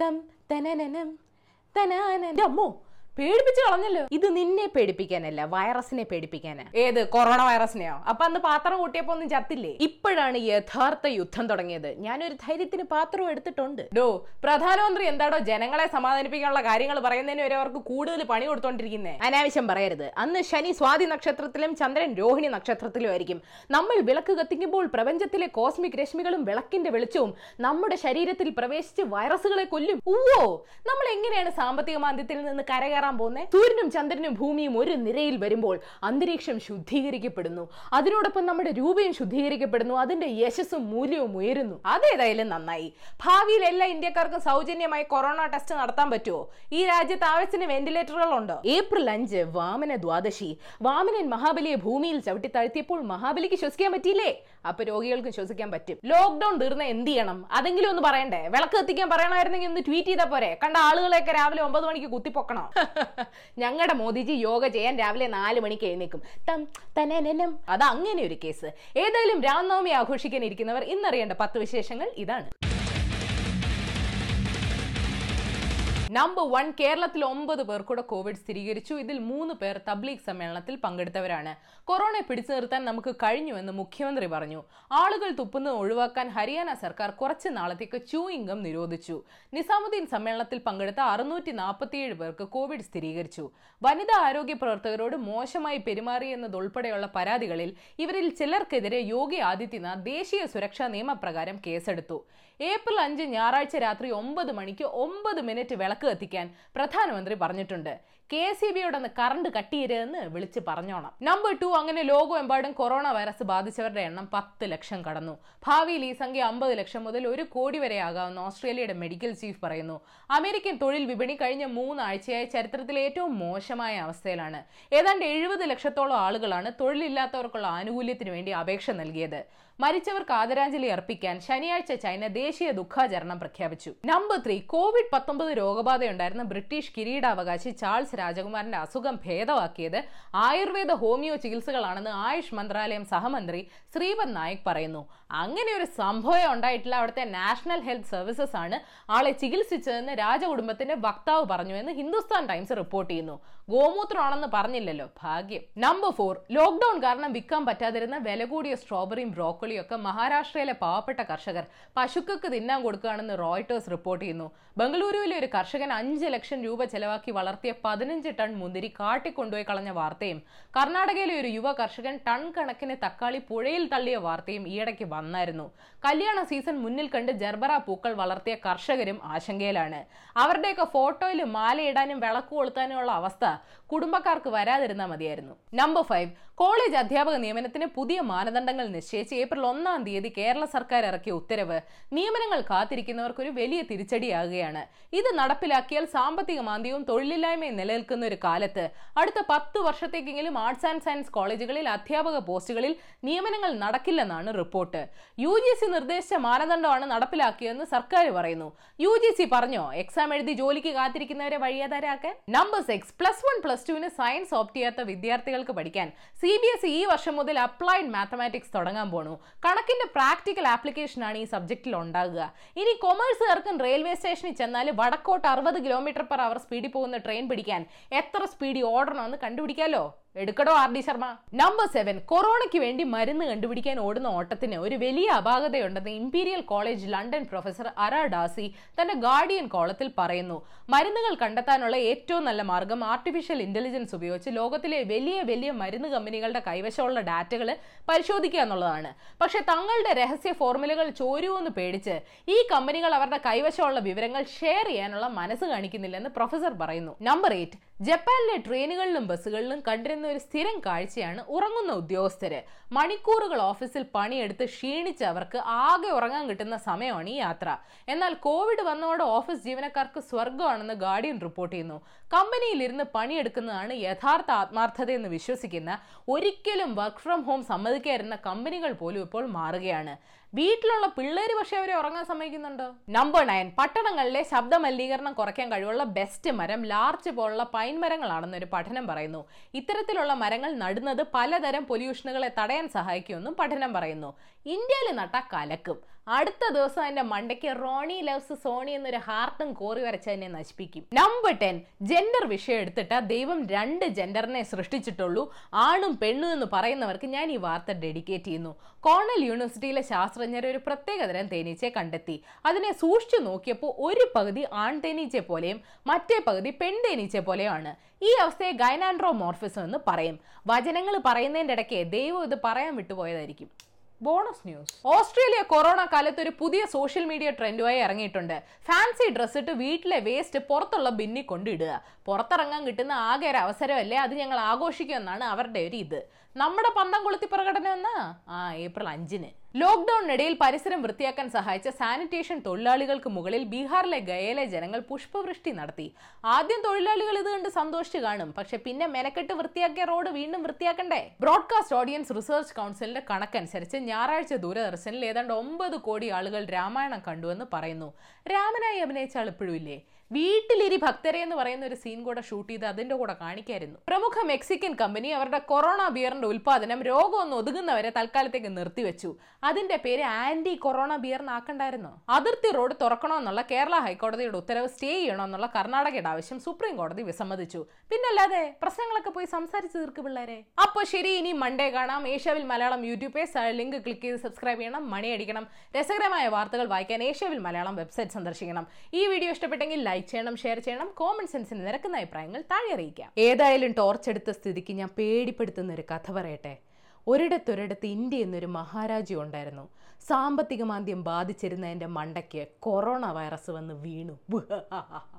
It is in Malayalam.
തം തനനനം തനാനൻ അമ്മോ പേടിപ്പിച്ച് കളഞ്ഞല്ലോ. ഇത് നിന്നെ പേടിപ്പിക്കാനല്ല വൈറസിനെ പേടിപ്പിക്കാനാ. ഏത്? കൊറോണ വൈറസിനെയോ അപ്പൊ അന്ന് പാത്രം കൂട്ടിയപ്പോ ഒന്നും ചത്തില്ലേ? ഇപ്പോഴാണ് യഥാർത്ഥ യുദ്ധം തുടങ്ങിയത്. ഞാനൊരു ധൈര്യത്തിന് പാത്രം എടുത്തിട്ടുണ്ട്. ഡോ പ്രധാനമന്ത്രി എന്താടോ ജനങ്ങളെ സമാധാനിപ്പിക്കാനുള്ള കാര്യങ്ങൾ പറയുന്നതിന് വരെ അവർക്ക് കൂടുതൽ പണി കൊടുത്തോണ്ടിരിക്കുന്നേ? അനാവശ്യം പറയരുത്. അന്ന് ശനി സ്വാതി നക്ഷത്രത്തിലും ചന്ദ്രൻ രോഹിണി നക്ഷത്രത്തിലും ആയിരിക്കും. നമ്മൾ വിളക്ക് കത്തിക്കുമ്പോൾ പ്രപഞ്ചത്തിലെ കോസ്മിക് രശ്മികളും വിളക്കിന്റെ വെളിച്ചവും നമ്മുടെ ശരീരത്തിൽ പ്രവേശിച്ച് വൈറസുകളെ കൊല്ലും. ഓ നമ്മൾ എങ്ങനെയാണ് സാമ്പത്തിക മാന്ദ്യത്തിൽ നിന്ന് കരകയറാൻ പോകുന്നത് സൂര്യനും ചന്ദ്രനും ഭൂമിയും ഒരു നിരയിൽ വരുമ്പോൾ അന്തരീക്ഷം ശുദ്ധീകരിക്കപ്പെടുന്നു. അതിനോടൊപ്പം നമ്മുടെ രൂപയും ശുദ്ധീകരിക്കപ്പെടുന്നു. അതിന്റെ യശസ്സും മൂല്യവും ഉയരുന്നു. അതേതായാലും നന്നായി. ഭാവിയിൽ എല്ലാ ഇന്ത്യക്കാർക്കും സൗജന്യമായി കൊറോണ ടെസ്റ്റ് നടത്താൻ പറ്റുമോ ഈ രാജ്യത്ത് ആവശ്യത്തിന് വെന്റിലേറ്ററുകൾ ഉണ്ടോ? ഏപ്രിൽ അഞ്ച് വാമന ദ്വാദശി. വാമനൻ മഹാബലിയെ ഭൂമിയിൽ ചവിട്ടി താഴ്ത്തിയപ്പോൾ മഹാബലിക്ക് ശ്വസിക്കാൻ പറ്റിയില്ലേ? അപ്പൊ രോഗികൾക്ക് ശ്വസിക്കാൻ പറ്റും. ലോക്ക്ഡൌൺ തീർന്ന എന്ത് ചെയ്യണം? അതെങ്കിലും ഒന്ന് പറയണ്ടേ? വിളക്ക് എത്തിക്കാൻ പറയണമായിരുന്നെങ്കിൽ ഒന്ന് ട്വീറ്റ് ചെയ്താൽ പോരെ. കണ്ട ആളുകളെയൊക്കെ രാവിലെ ഒമ്പത് മണിക്ക് കുത്തിപ്പൊക്കണോ? ഞങ്ങളുടെ മോദിജി യോഗ ചെയ്യാൻ രാവിലെ നാല് മണിക്ക് എഴുന്നേക്കും തം അത് അങ്ങനെ ഒരു കേസ്. ഏതായാലും രാംനവമി ആഘോഷിക്കാൻ ഇരിക്കുന്നവർ ഇന്നറിയേണ്ട പത്ത് വിശേഷങ്ങൾ ഇതാണ്. നമ്പർ വൺ കേരളത്തിൽ ഒമ്പത് പേർ കൂടെ കോവിഡ് സ്ഥിരീകരിച്ചു. ഇതിൽ മൂന്ന് പേർ തബ്ലീഗ് സമ്മേളനത്തിൽ പങ്കെടുത്തവരാണ്. കൊറോണയെ പിടിച്ചു നിർത്താൻ നമുക്ക് കഴിഞ്ഞുവെന്ന് മുഖ്യമന്ത്രി പറഞ്ഞു. ആളുകൾ തുപ്പുന്നത് ഒഴിവാക്കാൻ ഹരിയാന സർക്കാർ കുറച്ച് നാളത്തേക്ക് ചൂയിംഗം നിരോധിച്ചു. നിസാമുദ്ദീൻ സമ്മേളനത്തിൽ പങ്കെടുത്ത അറുന്നൂറ്റി നാൽപ്പത്തിയേഴ് പേർക്ക് കോവിഡ് സ്ഥിരീകരിച്ചു. വനിതാ ആരോഗ്യ പ്രവർത്തകരോട് മോശമായി പെരുമാറിയെന്നതുൾപ്പെടെയുള്ള പരാതികളിൽ ഇവരിൽ ചിലർക്കെതിരെ യോഗി ആദിത്യനാഥ് ദേശീയ സുരക്ഷാ നിയമപ്രകാരം കേസെടുത്തു. ഏപ്രിൽ അഞ്ച് ഞായറാഴ്ച രാത്രി ഒമ്പത് മണിക്ക് ഒമ്പത് മിനിറ്റ് വിളക്ക് കത്തിക്കാൻ പ്രധാനമന്ത്രി പറഞ്ഞിട്ടുണ്ട്. കെ എസ് ഇ ബിയോടൊന്ന് കറണ്ട് കട്ടിയരുതെന്ന് വിളിച്ച് പറഞ്ഞോണം. നമ്പർ ടു അങ്ങനെ ലോകമെമ്പാടും കൊറോണ വൈറസ് ബാധിച്ചവരുടെ എണ്ണം പത്ത് ലക്ഷം കടന്നു. ഭാവിയിൽ ഈ സംഖ്യ അമ്പത് ലക്ഷം മുതൽ ഒരു കോടി വരെ ആകാമെന്ന് ഓസ്ട്രേലിയയുടെ മെഡിക്കൽ ചീഫ് പറയുന്നു. അമേരിക്കൻ തൊഴിൽ വിപണി കഴിഞ്ഞ മൂന്നാഴ്ചയായി ചരിത്രത്തിലെ ഏറ്റവും മോശമായ അവസ്ഥയിലാണ്. ഏതാണ്ട് എഴുപത് ലക്ഷത്തോളം ആളുകളാണ് തൊഴിലില്ലാത്തവർക്കുള്ള ആനുകൂല്യത്തിന് വേണ്ടി അപേക്ഷ നൽകിയത്. മരിച്ചവർക്ക് ആദരാഞ്ജലി അർപ്പിക്കാൻ ശനിയാഴ്ച ചൈന ദേശീയ ദുഃഖാചരണം പ്രഖ്യാപിച്ചു. നമ്പർ ത്രീ കോവിഡ് പത്തൊമ്പത് രോഗബാധയുണ്ടായിരുന്ന ബ്രിട്ടീഷ് കിരീടാവകാശി ചാൾസ് രാജകുമാരന്റെ അസുഖം ഭേദമാക്കിയത് ആയുർവേദ ഹോമിയോ ചികിത്സകളാണെന്ന് ആയുഷ് മന്ത്രാലയം സഹമന്ത്രി ശ്രീപദ് നായക് പറയുന്നു. അങ്ങനെ ഒരു സംഭവം ഉണ്ടായിട്ടില്ല. അവിടുത്തെ നാഷണൽ ഹെൽത്ത് സർവീസസ് ആണ് ആളെ ചികിത്സിച്ചതെന്ന് രാജകുടുംബത്തിന്റെ വക്താവ് പറഞ്ഞു എന്ന് ഹിന്ദുസ്ഥാൻ ടൈംസ് റിപ്പോർട്ട് ചെയ്യുന്നു. ഗോമൂത്രമാണെന്ന് പറഞ്ഞില്ലല്ലോ. ഭാഗ്യം. നമ്പർ ഫോർ ലോക്ക്ഡൌൺ കാരണം വിൽക്കാൻ പറ്റാതിരുന്ന വില കൂടിയ സ്ട്രോബറിയും ഒക്കെ മഹാരാഷ്ട്രയിലെ പാവപ്പെട്ട കർഷകർ. പശുക്കൾക്ക് തിന്നാൻ കൊടുക്കുകയാണെന്ന് റോയിട്ടേഴ്സ് റിപ്പോർട്ട് ചെയ്യുന്നു. ബംഗളൂരുവിലെ ഒരു കർഷകൻ അഞ്ച് ലക്ഷം രൂപ ചെലവാക്കി വളർത്തിയ പതിനഞ്ച് ടൺ മുന്തിരി കാട്ടിക്കൊണ്ടുപോയി കളഞ്ഞ വാർത്തയും കർണാടകയിലെ ഒരു യുവ കർഷകൻ ടൺ കണക്കിന് തക്കാളി പുഴയിൽ തള്ളിയ വാർത്തയും ഈയിടയ്ക്ക് വന്നായിരുന്നു. കല്യാണ സീസൺ മുന്നിൽ കണ്ട് ജർബറ പൂക്കൾ വളർത്തിയ കർഷകരും ആശങ്കയിലാണ്. അവരുടെയൊക്കെ ഫോട്ടോയിൽ മാലയിടാനും വിളക്ക് കൊളുത്താനുമുള്ള അവസ്ഥ കുടുംബക്കാർക്ക് വരാതിരുന്നാൽ മതിയായിരുന്നു. നമ്പർ ഫൈവ് കോളേജ് അധ്യാപക നിയമനത്തിന് പുതിയ മാനദണ്ഡങ്ങൾ നിശ്ചയിച്ച് ഏപ്രിൽ ഒന്നാം തീയതി കേരള സർക്കാർ ഇറക്കിയ ഉത്തരവ്. നിയമനങ്ങൾ കാത്തിരിക്കുന്നവർക്ക് ഒരു വലിയ തിരിച്ചടിയാകുകയാണ്. ഇത് നടപ്പിലാക്കിയാൽ സാമ്പത്തിക മാന്ദ്യവും തൊഴിലില്ലായ്മയും നിലനിൽക്കുന്ന ഒരു കാലത്ത്. അടുത്ത പത്ത് വർഷത്തേക്കെങ്കിലും ആർട്സ് ആൻഡ് സയൻസ് കോളേജുകളിൽ അധ്യാപക പോസ്റ്റുകളിൽ നിയമനങ്ങൾ നടക്കില്ലെന്നാണ് റിപ്പോർട്ട്. യു ജി സി നിർദ്ദേശിച്ച മാനദണ്ഡമാണ് നടപ്പിലാക്കിയതെന്ന് സർക്കാർ പറയുന്നു. യു ജി സി പറഞ്ഞോ? എക്സാം എഴുതി ജോലിക്ക് കാത്തിരിക്കുന്നവരെ വഴിയാതാരാക്കാൻ? Number six plus one plus ടുവിന് സയൻസ് ഓപ്റ്റ് ചെയ്യാത്ത വിദ്യാർത്ഥികൾക്ക് പഠിക്കാൻ. സി ബി എസ് ഇ ഈ വർഷം മുതൽ അപ്ലൈഡ് മാത്തമാറ്റിക്സ് തുടങ്ങാൻ പോണു. കണക്കിന്റെ പ്രാക്ടിക്കൽ ആപ്ലിക്കേഷൻ ആണ് ഈ സബ്ജക്റ്റിൽ ഉണ്ടാകുക. ഇനി കൊമേഴ്സുകാർക്കും റെയിൽവേ സ്റ്റേഷനിൽ ചെന്നാൽ വടക്കോട്ട് അറുപത് കിലോമീറ്റർ പെർ അവർ സ്പീഡിൽ പോകുന്ന ട്രെയിൻ പിടിക്കാൻ എത്ര സ്പീഡിൽ ഓടണമെന്ന് കണ്ടുപിടിക്കാലോ? എടുക്കടോ R D Sharma. Number seven കൊറോണയ്ക്ക് വേണ്ടി മരുന്ന് കണ്ടുപിടിക്കാൻ ഓടുന്ന ഓട്ടത്തിന് ഒരു വലിയ അപാകതയുണ്ടെന്ന് Imperial College London professor Ara Darzi തന്റെ ഗാർഡിയൻ കോളത്തിൽ പറയുന്നു. മരുന്നുകൾ കണ്ടെത്താനുള്ള ഏറ്റവും നല്ല മാർഗം ആർട്ടിഫിഷ്യൽ ഇന്റലിജൻസ് ഉപയോഗിച്ച് ലോകത്തിലെ വലിയ വലിയ മരുന്ന് കമ്പനികളുടെ കൈവശമുള്ള ഡാറ്റകൾ പരിശോധിക്കുക എന്നുള്ളതാണ്. പക്ഷെ തങ്ങളുടെ രഹസ്യ ഫോർമുലകൾ ചോരുമെന്ന് പേടിച്ച് ഈ കമ്പനികൾ അവരുടെ കൈവശമുള്ള വിവരങ്ങൾ ഷെയർ ചെയ്യാനുള്ള മനസ്സ് കാണിക്കുന്നില്ലെന്ന് പ്രൊഫസർ പറയുന്നു. നമ്പർ എയ്റ്റ് ജപ്പാനിലെ ട്രെയിനുകളിലും ബസ്സുകളിലും കണ്ടിരുന്ന ഒരു സ്ഥിരം കാഴ്ചയാണ് ഉറങ്ങുന്ന ഉദ്യോഗസ്ഥര്. മണിക്കൂറുകൾ ഓഫീസിൽ പണിയെടുത്ത് ക്ഷീണിച്ച് അവർക്ക് ആകെ ഉറങ്ങാൻ കിട്ടുന്ന സമയമാണ് ഈ യാത്ര. എന്നാൽ കോവിഡ് വന്നതോടെ ഓഫീസ് ജീവനക്കാർക്ക് സ്വർഗമാണെന്ന് ഗാർഡിയൻ റിപ്പോർട്ട് ചെയ്യുന്നു. കമ്പനിയിൽ ഇരുന്ന് പണിയെടുക്കുന്നതാണ് യഥാർത്ഥ ആത്മാർത്ഥതയെന്ന് വിശ്വസിക്കുന്ന ഒരിക്കലും വർക്ക് ഫ്രം ഹോം സമ്മതിക്കാതിരുന്ന കമ്പനികൾ പോലും ഇപ്പോൾ മാറുകയാണ്. വീട്ടിലുള്ള പിള്ളേര് പക്ഷെ അവരെ ഉറങ്ങാൻ സമ്മതിക്കുന്നുണ്ട്? നമ്പർ നയൻ പട്ടണങ്ങളിലെ ശബ്ദ മലിനീകരണം കുറയ്ക്കാൻ കഴിവുള്ള ബെസ്റ്റ് മരം ലാർച്ച് പോലുള്ള പൈൻ മരങ്ങളാണെന്ന് ഒരു പഠനം പറയുന്നു. ഇത്തരത്തിലുള്ള മരങ്ങൾ നടുന്നത് പലതരം പൊല്യൂഷനുകളെ തടയാൻ സഹായിക്കുമെന്നും പഠനം പറയുന്നു. ഇന്ത്യയിൽ നട്ട കലക്കും. അടുത്ത ദിവസം എന്റെ മണ്ടയ്ക്ക് റോണി ലവ്സ് സോണി എന്നൊരു ഹാർട്ടും കോറി വരച്ച് എന്നെ നശിപ്പിക്കും. നമ്പർ ടെൻ ജെൻഡർ വിഷയം എടുത്തിട്ട് ദൈവം രണ്ട് ജെൻഡറിനെ സൃഷ്ടിച്ചിട്ടുള്ളൂ. ആണും പെണ്ണും എന്ന് പറയുന്നവർക്ക് ഞാൻ ഈ വാർത്ത ഡെഡിക്കേറ്റ് ചെയ്യുന്നു. കോർണൽ യൂണിവേഴ്സിറ്റിയിലെ ശാസ്ത്രജ്ഞർ ഒരു പ്രത്യേകതരം തേനീച്ചയെ കണ്ടെത്തി. അതിനെ സൂക്ഷിച്ചു നോക്കിയപ്പോൾ ഒരു പകുതി ആൺ തേനീച്ചയെ പോലെയും മറ്റേ പകുതി പെൺ തേനീച്ചയെ പോലെയാണ് ഈ അവസ്ഥയെ ഗൈനാൻഡ്രോമോർഫിസം എന്ന് പറയും. വചനങ്ങൾ പറയുന്നതിന്റെ ഇടയ്ക്ക് ദൈവം ഇത് പറയാൻ വിട്ടുപോയതായിരിക്കും. Bonus news. ഓസ്ട്രേലിയ കൊറോണ കാലത്ത് ഒരു പുതിയ സോഷ്യൽ മീഡിയ ട്രെൻഡുമായി ഇറങ്ങിയിട്ടുണ്ട്. ഫാൻസി ഡ്രസ് ഇട്ട് വീട്ടിലെ വേസ്റ്റ് പുറത്തുള്ള ബിന്നി കൊണ്ടിടുക. പുറത്തിറങ്ങാൻ കിട്ടുന്ന ആകെ ഒരു അവസരമല്ലേ അത് ഞങ്ങൾ ആഘോഷിക്കുമെന്നാണ് അവരുടെ ഒരു ഇത്. നമ്മുടെ പന്തം കൊളുത്തി പ്രകടനം എന്നാ? ആ ഏപ്രിൽ അഞ്ചിന്. ലോക്ക്ഡൌണിനിടയിൽ പരിസരം വൃത്തിയാക്കാൻ സഹായിച്ച സാനിറ്റേഷൻ തൊഴിലാളികൾക്ക് മുകളിൽ ബീഹാറിലെ ഗയയിലെ ജനങ്ങൾ പുഷ്പവൃഷ്ടി നടത്തി. ആദ്യം തൊഴിലാളികൾ ഇത് കണ്ട് സന്തോഷിച്ചു കാണും. പക്ഷെ പിന്നെ മെനക്കെട്ട് വൃത്തിയാക്കിയ റോഡ് വീണ്ടും വൃത്തിയാക്കണ്ടേ? ബ്രോഡ്കാസ്റ്റ് ഓഡിയൻസ് റിസർച്ച് കൗൺസിലിന്റെ കണക്കനുസരിച്ച് ഞായറാഴ്ച ദൂരദർശനിൽ ഏതാണ്ട് ഒമ്പത് കോടി ആളുകൾ രാമായണം കണ്ടുവെന്ന് പറയുന്നു. രാമനായി അഭിനയിച്ച ആൾ ഇപ്പോഴും ഇല്ലേ? വീട്ടിലിരി ഭക്തരെ എന്ന് പറയുന്ന ഒരു സീൻ കൂടെ ഷൂട്ട് ചെയ്ത് അതിന്റെ കൂടെ കാണിക്കായിരുന്നു. പ്രമുഖ മെക്സിക്കൻ കമ്പനി അവരുടെ കൊറോണ ബിയറിന്റെ ഉൽപാദനം രോഗം ഒന്ന് ഒതുങ്ങുന്നവരെ തൽക്കാലത്തേക്ക് നിർത്തിവെച്ചു. അതിന്റെ പേര് ആന്റി കൊറോണ ബിയറിനാക്കണ്ടായിരുന്നു. അതിർത്തി റോഡ് തുറക്കണമെന്നുള്ള കേരള ഹൈക്കോടതിയുടെ ഉത്തരവ് സ്റ്റേ ചെയ്യണമെന്നുള്ള കർണാടകയുടെ ആവശ്യം സുപ്രീം കോടതി വിസമ്മതിച്ചു. പിന്നല്ലാതെ പ്രശ്നങ്ങളൊക്കെ പോയി സംസാരിച്ച് തീർക്ക് പിള്ളേരെ. അപ്പോൾ ശരി ഇനി മൺഡേ കാണാം. ഏഷ്യാവിൽ Malayalam YouTube page link click ചെയ്ത് സബ്സ്ക്രൈബ് ചെയ്യണം മണി അടിക്കണം. രസകരമായ വാർത്തകൾ വായിക്കാൻ ഏഷ്യാവിൽ മലയാളം വെബ്സൈറ്റ് സന്ദർശിക്കണം. ഈ വീഡിയോ ഇഷ്ടപ്പെട്ടെങ്കിൽ ലൈക്ക് ചെയ്യണം ഷെയർ ചെയ്യണം കോമൺ സെൻസിന് നിരക്കുന്ന അഭിപ്രായങ്ങൾ താഴെ അറിയിക്കാം. ഏതായാലും ടോർച്ച് എടുത്ത സ്ഥിതിക്ക് ഞാൻ പേടിപ്പെടുത്തുന്ന ഒരു കഥ പറയട്ടെ. ഒരിടത്തൊരിടത്ത് ഇന്ത്യ എന്നൊരു മഹാരാജ്യം ഉണ്ടായിരുന്നു. സാമ്പത്തിക മാന്ദ്യം ബാധിച്ചിരുന്ന എന്റെ മണ്ടയ്ക്ക് കൊറോണ വൈറസ് വന്ന് വീണു.